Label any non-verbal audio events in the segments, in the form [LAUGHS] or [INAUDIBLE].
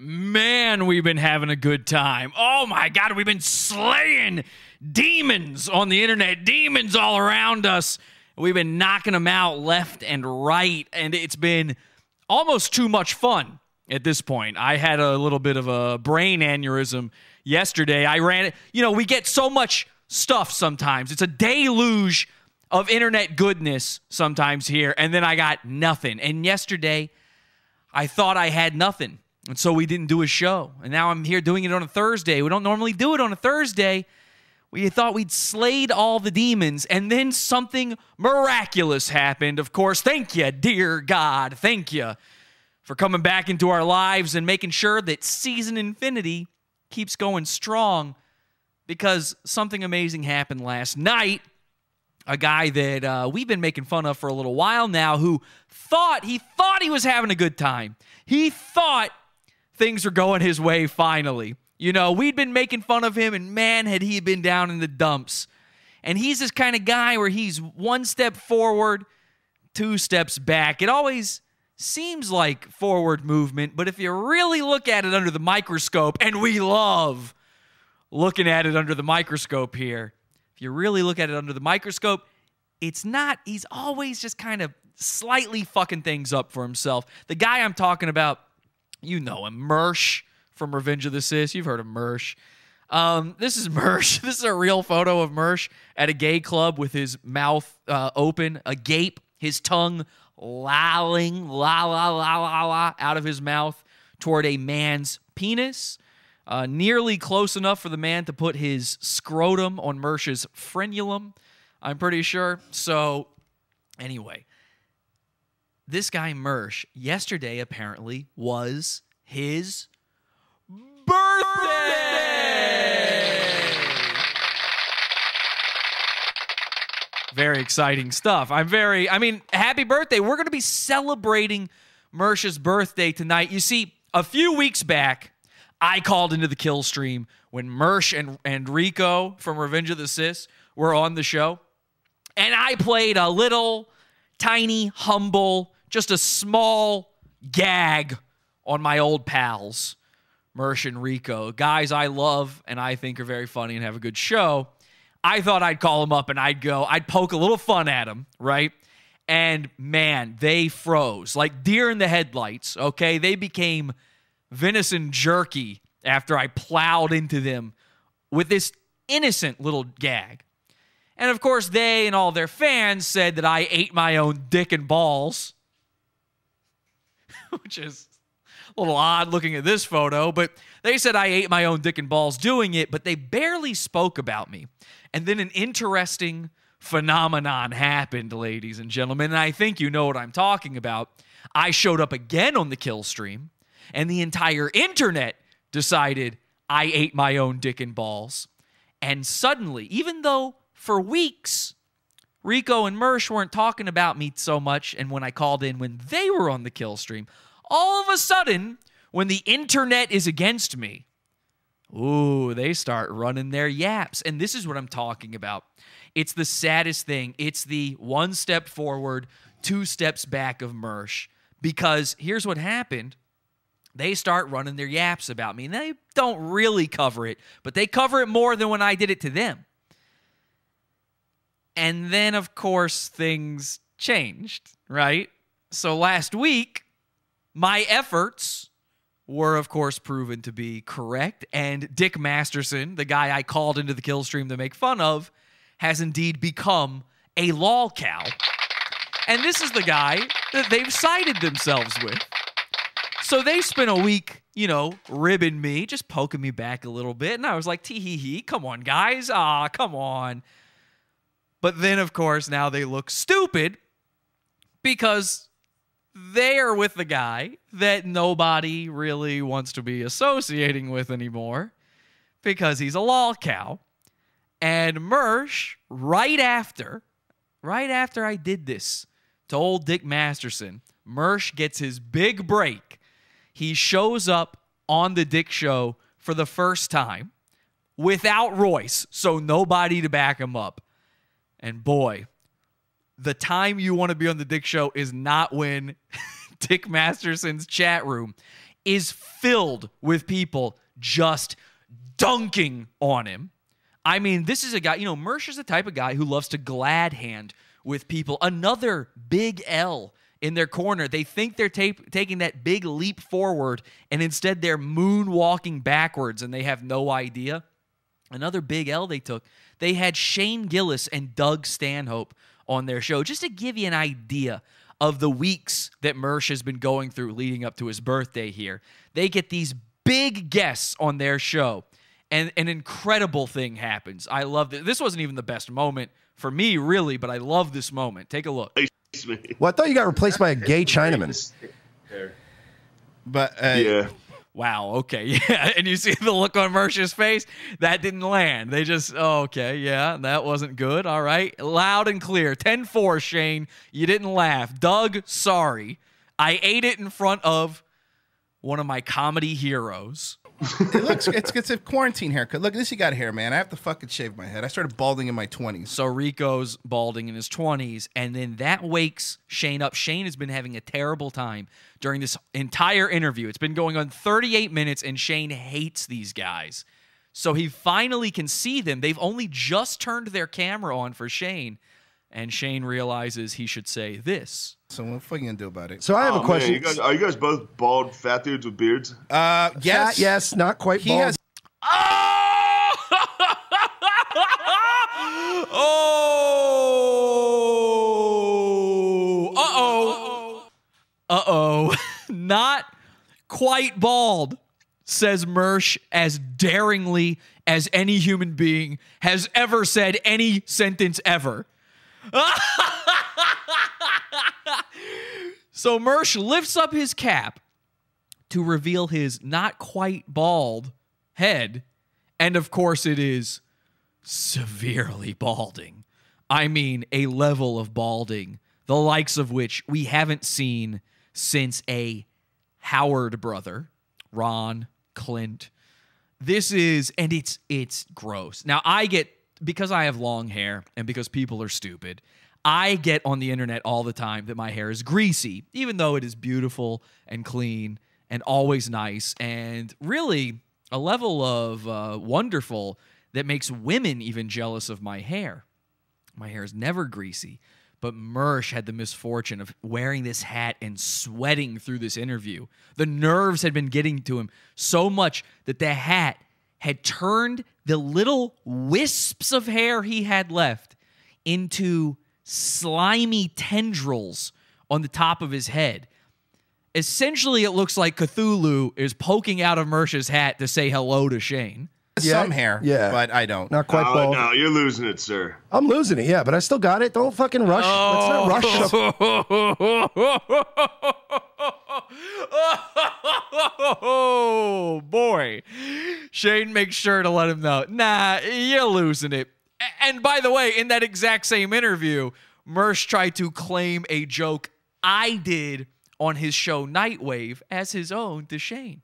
Man, we've been having a good time. Oh my God, we've been slaying demons on the internet, demons all around us. We've been knocking them out left and right, and it's been almost too much fun at this point. I had a little bit of a brain aneurysm yesterday. I ran it. You know, we get so much stuff sometimes. It's a deluge of internet goodness sometimes here, and then I got nothing. And yesterday, I thought I had nothing. And so we didn't do a show. And now I'm here doing it on a Thursday. We don't normally do it on a Thursday. We thought we'd slayed all the demons, and then something miraculous happened. Of course, thank you, dear God. Thank you for coming back into our lives and making sure that season infinity keeps going strong because something amazing happened last night. A guy that uh, we've been making fun of for a little while now who thought he thought he was having a good time. He thought things are going his way finally. You know, we'd been making fun of him, and man, had he been down in the dumps. And he's this kind of guy where he's one step forward, two steps back. It always seems like forward movement, but if you really look at it under the microscope, and we love looking at it under the microscope here, if you really look at it under the microscope, it's not, he's always just kind of slightly fucking things up for himself. The guy I'm talking about you know him, Mersh from Revenge of the Cis. You've heard of Mersh. Um, this is [LAUGHS] Mersh. This is a real photo of Mersh at a gay club with his mouth uh, open, agape, his tongue lolling, la la la la la, out of his mouth toward a man's penis. Uh, nearly close enough for the man to put his scrotum on Mersh's frenulum, I'm pretty sure. So, anyway, this guy Mersh yesterday apparently was his birthday. Very exciting stuff. I'm very, I mean, happy birthday. We're going to be celebrating Mersh's birthday tonight. You see, a few weeks back, I called into the kill stream when Mersh and, and Rico from Revenge of the Cis were on the show. And I played a little, tiny, humble, just a small gag on my old pals, Mersh and Rico, guys I love and I think are very funny and have a good show. I thought I'd call them up and I'd go, I'd poke a little fun at them, right? And man, they froze like deer in the headlights, okay? They became venison jerky after I plowed into them with this innocent little gag. And of course, they and all their fans said that I ate my own dick and balls. [LAUGHS] which is a little odd looking at this photo, but they said I ate my own dick and balls doing it, but they barely spoke about me. And then an interesting phenomenon happened, ladies and gentlemen, and I think you know what I'm talking about. I showed up again on the kill stream, and the entire internet decided I ate my own dick and balls. And suddenly, even though for weeks Rico and Mersh weren't talking about me so much, and when I called in when they were on the kill stream, all of a sudden, when the internet is against me, ooh, they start running their yaps. And this is what I'm talking about. It's the saddest thing. It's the one step forward, two steps back of Mersh. Because here's what happened they start running their yaps about me. And they don't really cover it, but they cover it more than when I did it to them. And then, of course, things changed, right? So last week, my efforts were, of course, proven to be correct. And Dick Masterson, the guy I called into the kill stream to make fun of, has indeed become a lol cow. And this is the guy that they've sided themselves with. So they spent a week, you know, ribbing me, just poking me back a little bit. And I was like, tee hee hee, come on, guys. Ah, come on. But then, of course, now they look stupid because they are with the guy that nobody really wants to be associating with anymore because he's a lol cow. And Mersh, right after, right after I did this to old Dick Masterson, Mersh gets his big break. He shows up on the Dick Show for the first time without Royce, so nobody to back him up. And boy, the time you want to be on the Dick Show is not when [LAUGHS] Dick Masterson's chat room is filled with people just dunking on him. I mean, this is a guy, you know, Mersh is the type of guy who loves to glad hand with people. Another big L in their corner. They think they're ta- taking that big leap forward, and instead they're moonwalking backwards, and they have no idea. Another big L they took. They had Shane Gillis and Doug Stanhope on their show, just to give you an idea of the weeks that Mersh has been going through leading up to his birthday here. They get these big guests on their show, and an incredible thing happens. I love this. This wasn't even the best moment for me, really, but I love this moment. Take a look. [LAUGHS] Well, I thought you got replaced by a gay Chinaman. But uh, Yeah. Wow. Okay. [LAUGHS] Yeah. And you see the look on Mersh's face? That didn't land. They just, oh, okay. Yeah. That wasn't good. All right. Loud and clear. 10 4, Shane. You didn't laugh. Doug, sorry. I ate it in front of one of my comedy heroes. It looks it's it's a quarantine haircut. Look, at this you got hair, man. I have to fucking shave my head. I started balding in my twenties. So Rico's balding in his 20s, and then that wakes Shane up. Shane has been having a terrible time during this entire interview. It's been going on 38 minutes, and Shane hates these guys. So he finally can see them. They've only just turned their camera on for Shane, and Shane realizes he should say this. So what the fuck you gonna do about it? So I have Oh, a man, question. you guys, are you guys both bald fat dudes with beards? Uh, yes, Fat, yes, not quite He bald. has Oh! [LAUGHS] oh! Uh oh. Uh oh. [LAUGHS] Not quite bald, says Mersh as daringly as any human being has ever said any sentence ever. [LAUGHS] so Mersh lifts up his cap to reveal his not quite bald head. And of course, it is severely balding. I mean, a level of balding, the likes of which we haven't seen since a Howard brother, Ron, Clint. This is, and it's it's gross. Now I get because I have long hair and because people are stupid. I get on the internet all the time that my hair is greasy, even though it is beautiful and clean and always nice and really a level of uh, wonderful that makes women even jealous of my hair. My hair is never greasy, but Mersh had the misfortune of wearing this hat and sweating through this interview. The nerves had been getting to him so much that the hat had turned the little wisps of hair he had left into slimy tendrils on the top of his head. Essentially, it looks like Cthulhu is poking out of Mersh's hat to say hello to Shane. Yeah, some hair, yeah. but I don't. Not quite Oh, bald. no, you're losing it, sir. I'm losing it, yeah, but I still got it. Don't fucking rush. Let's not oh. rush. [LAUGHS] oh boy. Shane makes sure to let him know. Nah, you're losing it. And by the way, in that exact same interview, Mersh tried to claim a joke I did on his show Nightwave as his own to Shane.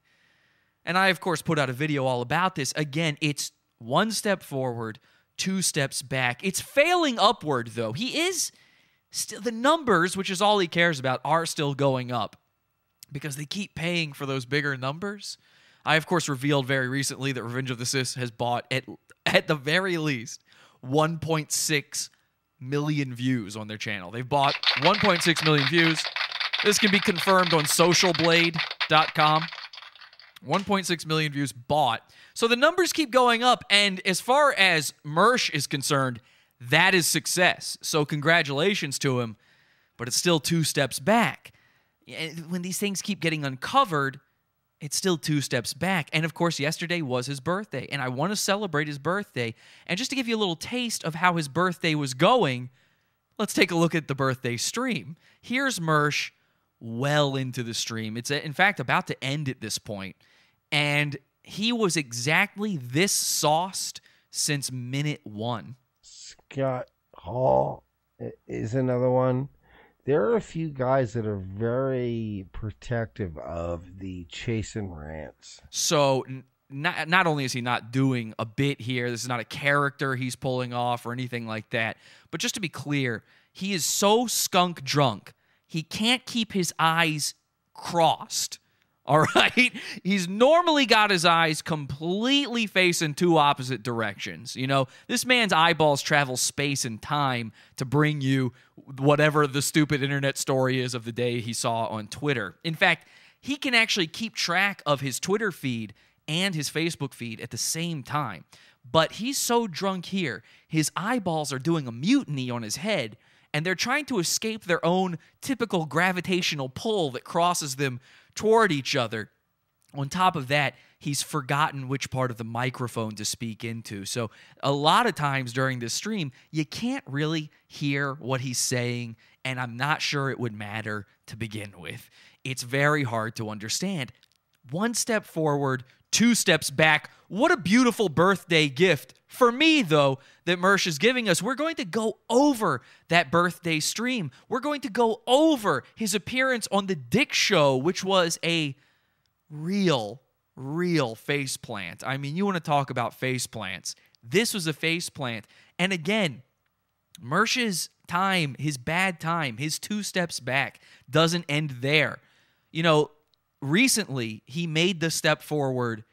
And I, of course, put out a video all about this. Again, it's one step forward, two steps back. It's failing upward, though. He is still, the numbers, which is all he cares about, are still going up because they keep paying for those bigger numbers. I, of course, revealed very recently that Revenge of the Cis has bought, at, at the very least, 1.6 million views on their channel. They've bought 1.6 million views. This can be confirmed on socialblade.com. 1.6 million views bought. So the numbers keep going up. And as far as Mersh is concerned, that is success. So congratulations to him. But it's still two steps back. When these things keep getting uncovered, it's still two steps back. And of course, yesterday was his birthday. And I want to celebrate his birthday. And just to give you a little taste of how his birthday was going, let's take a look at the birthday stream. Here's Mersh well into the stream. It's, uh, in fact, about to end at this point. And he was exactly this sauced since minute one. Scott Hall is another one. There are a few guys that are very protective of the chase and rants. So not not only is he not doing a bit here, this is not a character he's pulling off or anything like that. But just to be clear, he is so skunk drunk, he can't keep his eyes crossed All [LAUGHS] right. He's normally got his eyes completely facing two opposite directions. You know, this man's eyeballs travel space and time to bring you whatever the stupid internet story is of the day he saw on Twitter. In fact, he can actually keep track of his Twitter feed and his Facebook feed at the same time. But he's so drunk here, his eyeballs are doing a mutiny on his head and they're trying to escape their own typical gravitational pull that crosses them toward each other. On top of that, he's forgotten which part of the microphone to speak into. So, a lot of times during this stream, you can't really hear what he's saying, and I'm not sure it would matter to begin with. It's very hard to understand. One step forward, two steps back. What a beautiful birthday gift. For me, though, that Mersh is giving us, we're going to go over that birthday stream. We're going to go over his appearance on The Dick Show, which was a real, real face plant. I mean, you want to talk about face plants. This was a face plant. And again, Mersh's time, his bad time, his two steps back doesn't end there. You know, recently he made the step forward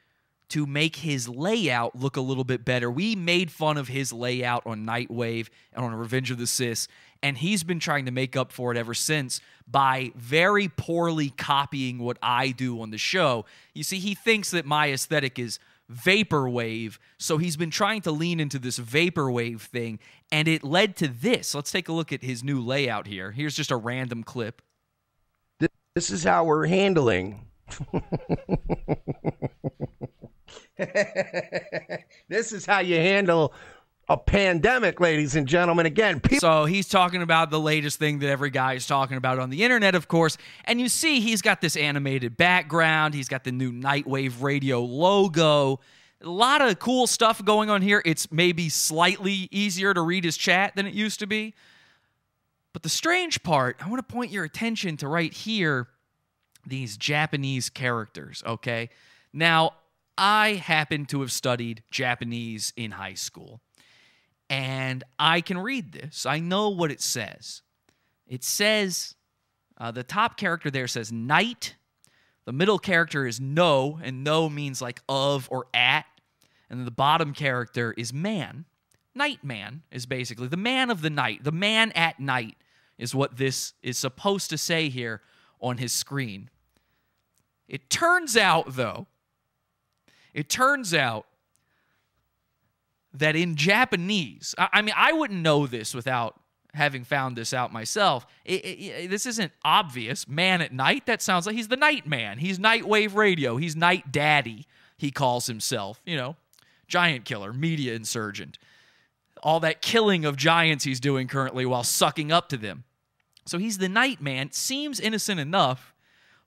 to make his layout look a little bit better. We made fun of his layout on Nightwave and on Revenge of the Cis, and he's been trying to make up for it ever since by very poorly copying what I do on the show. You see, he thinks that my aesthetic is vaporwave, so he's been trying to lean into this vaporwave thing, and it led to this. Let's take a look at his new layout here. Here's just a random clip. This is how we're handling. [LAUGHS] this is how you handle a pandemic, ladies and gentlemen. Again, people. So he's talking about the latest thing that every guy is talking about on the internet, of course. And you see, he's got this animated background. He's got the new Nightwave Radio logo. A lot of cool stuff going on here. It's maybe slightly easier to read his chat than it used to be. But the strange part, I want to point your attention to right here these Japanese characters, okay? Now, I happen to have studied Japanese in high school, and I can read this. I know what it says. It says, uh, the top character there says night. The middle character is no, and no means like of or at. And the bottom character is man. Night man is basically the man of the night. The man at night is what this is supposed to say here on his screen. It turns out, though, it turns out that in Japanese, I, mean, I wouldn't know this without having found this out myself. It, it, it, this isn't obvious. Man at night, that sounds like he's the night man. He's Nightwave Radio. He's Night Daddy, he calls himself. You know, giant killer, media insurgent. All that killing of giants he's doing currently while sucking up to them. So he's the night man. Seems innocent enough,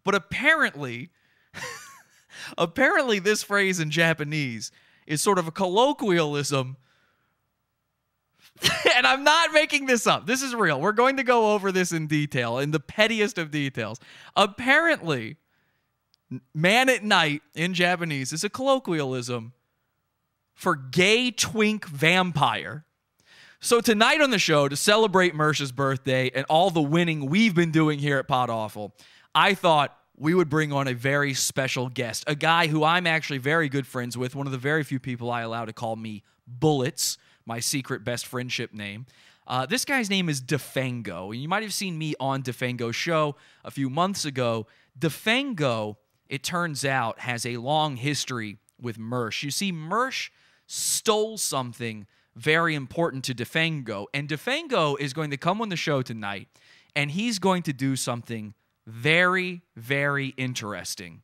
but apparently, [LAUGHS] apparently, this phrase in Japanese is sort of a colloquialism. [LAUGHS] and I'm not making this up. This is real. We're going to go over this in detail, in the pettiest of details. Apparently, man at night in Japanese is a colloquialism for gay twink vampire. So tonight on the show, to celebrate Mersh's birthday and all the winning we've been doing here at Pod Awful, I thought we would bring on a very special guest, a guy who I'm actually very good friends with, one of the very few people I allow to call me Bullets, my secret best friendship name. Uh, this guy's name is Defango. And you might have seen me on Defango's show a few months ago. Defango, it turns out, has a long history with Mersh. You see, Mersh stole something very important to Defango. And Defango is going to come on the show tonight and he's going to do something very, very interesting.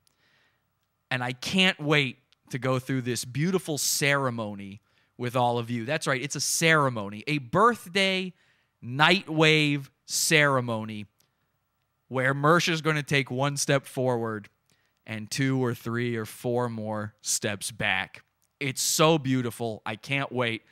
And I can't wait to go through this beautiful ceremony with all of you. That's right, it's a ceremony, a birthday nightwave ceremony where Mersh is going to take one step forward and two or three or four more steps back. It's so beautiful. I can't wait.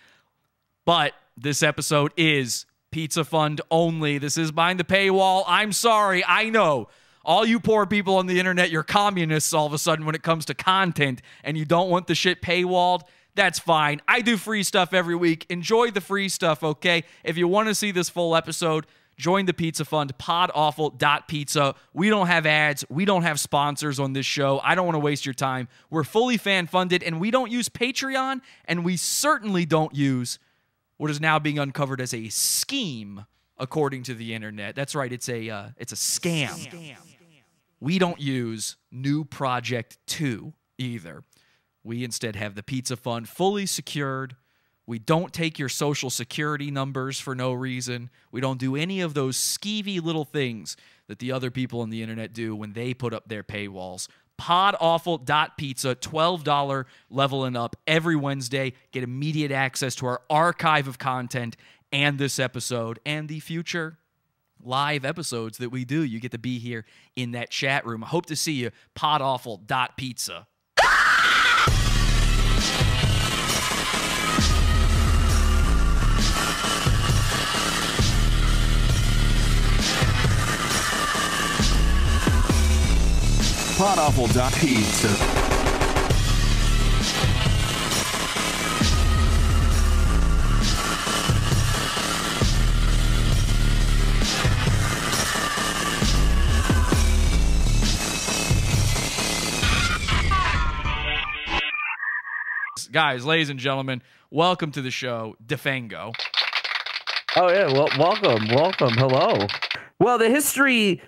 But this episode is Pizza Fund only. This is behind the paywall. I'm sorry. I know. All you poor people on the internet, you're communists all of a sudden when it comes to content and you don't want the shit paywalled. That's fine. I do free stuff every week. Enjoy the free stuff, okay? If you want to see this full episode, Join the Pizza Fund, podawful.pizza. We don't have ads. We don't have sponsors on this show. I don't want to waste your time. We're fully fan funded, and we don't use Patreon, and we certainly don't use what is now being uncovered as a scheme, according to the internet. That's right. It's a uh, it's a scam. We don't use New Project 2 either. We instead have the Pizza Fund fully secured. We don't take your social security numbers for no reason. We don't do any of those skeevy little things that the other people on the internet do when they put up their paywalls. Podawful.pizza, $12 level and up every Wednesday. Get immediate access to our archive of content and this episode and the future live episodes that we do. You get to be here in that chat room. I hope to see you. Podawful.pizza. Podawful.pizza. Guys, ladies and gentlemen, welcome to the show, Defango. Oh yeah, well, welcome, welcome, hello. Well, the history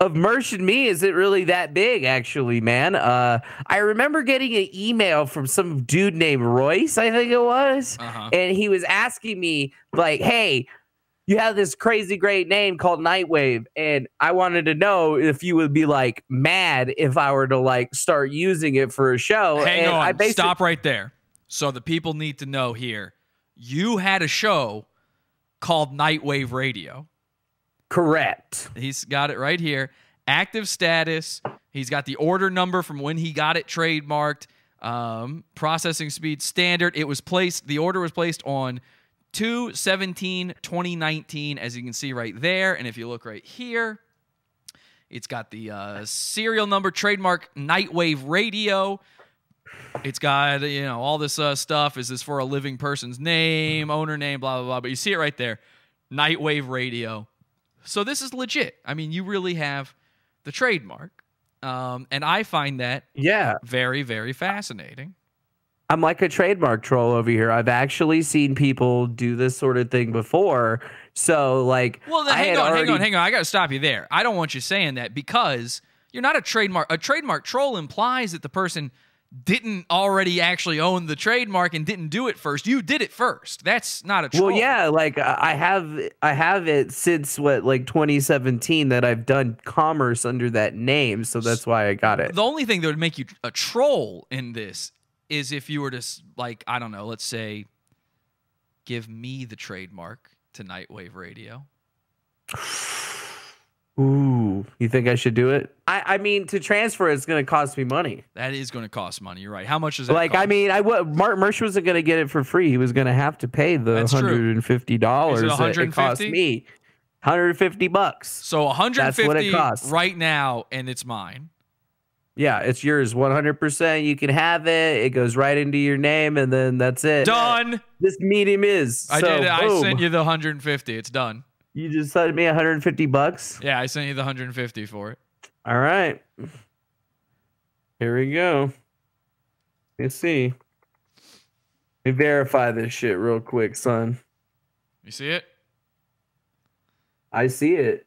of Mersh and me isn't really that big, actually, man. Uh, I remember getting an email from some dude named Royce, I think it was, Uh-huh. and he was asking me like, "Hey, you have this crazy great name called Nightwave, and I wanted to know if you would be like mad if I were to like start using it for a show." Hang and I on. Stop right there. So the people need to know here. You had a show called Nightwave Radio. Correct. He's got it right here. Active status. He's got the order number from when he got it trademarked. Um, processing speed standard. It was placed, the order was placed on 2 17 2019, as you can see right there. And if you look right here, it's got the uh, serial number, trademark Nightwave Radio. It's got you know all this uh, stuff. Is this for a living person's name, owner name, blah blah blah? But you see it right there, Nightwave Radio. So this is legit. I mean, you really have the trademark, um, and I find that Yeah. very very fascinating. I'm like a trademark troll over here. I've actually seen people do this sort of thing before. So, like, Well, then hang on, already, hang on, hang on. I got to stop you there. I don't want you saying that because you're not a trademark. A trademark troll implies that the person didn't already actually own the trademark and didn't do it first. You did it first. That's not a troll. Well, yeah, like I have, I have it since what, like 2017, that I've done commerce under that name. So that's why I got it. The only thing that would make you a troll in this is if you were to like, I don't know, let's say, give me the trademark to Nightwave Radio. [SIGHS] Ooh, you think I should do it? I, I mean, to transfer it's going to cost me money. That is going to cost money. You're right. How much is that Like, cost? I mean, I would. Mark Mersh wasn't going to get it for free. He was going to have to pay the That's hundred and fifty dollars Is it that it cost 150? me. Hundred and fifty bucks. so 150 That's what it costs. right now, and it's mine. Yeah, it's yours 100%. You can have it. It goes right into your name, and then that's it. Done. This medium is. I so, did. it. I sent you the 150. It's done. You just sent me 150 bucks. Yeah, I sent you the 150 for it. All right. Here we go. Let's see. Let me verify this shit real quick, son. You see it? I see it.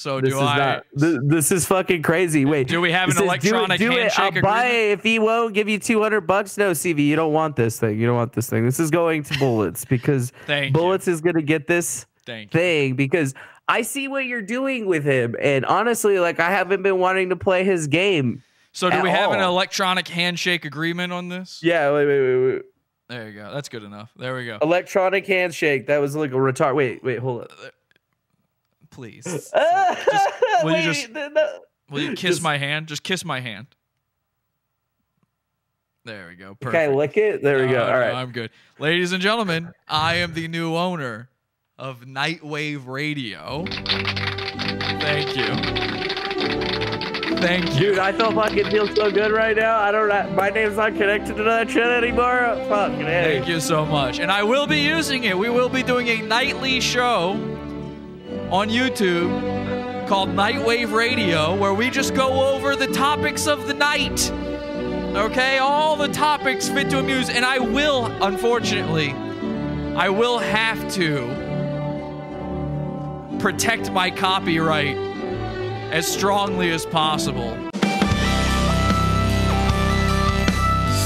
So This do I? not. This, this is fucking crazy. Wait. Do we have an says, electronic do it, do it. I'll buy it if he won't give you 200 bucks. No, CV, you don't want this thing. You don't want this thing. This is going to Bullets because [LAUGHS] Bullets is going to get this you. Thank you. thing because I see what you're doing with him. And honestly, like, I haven't been wanting to play his game. So do we have an electronic handshake agreement on this? Yeah, wait, wait, wait, wait. There you go. That's good enough. There we go. Electronic handshake. That was like a retard. Wait, wait, hold up. Uh, Please. [LAUGHS] Just, [LAUGHS] will you just- Will you [LAUGHS] kiss Just- my hand? Just kiss my hand. There we go. Perfect. Can I lick it? There we No, go. All no, right. I'm good. Ladies and gentlemen, I am the new owner of Nightwave Radio. Thank you. Thank you. Dude, I feel fucking feel so good right now. I don't. My name's not connected to that shit anymore. Fucking Thank you so much. And I will be using it. We will be doing a nightly show on YouTube called Nightwave Radio, where we just go over the topics of the night. Okay, all the topics fit to amuse, and I will, unfortunately, I will have to protect my copyright as strongly as possible.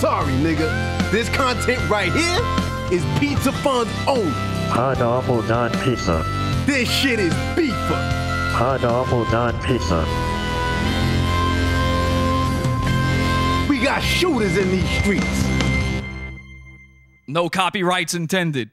Sorry, nigga. This content right here is Pizza Fun's own. Pineapple Don Pizza. This shit is beefer. Pineapple Don Pizza. We got shooters in these streets. No copyrights intended.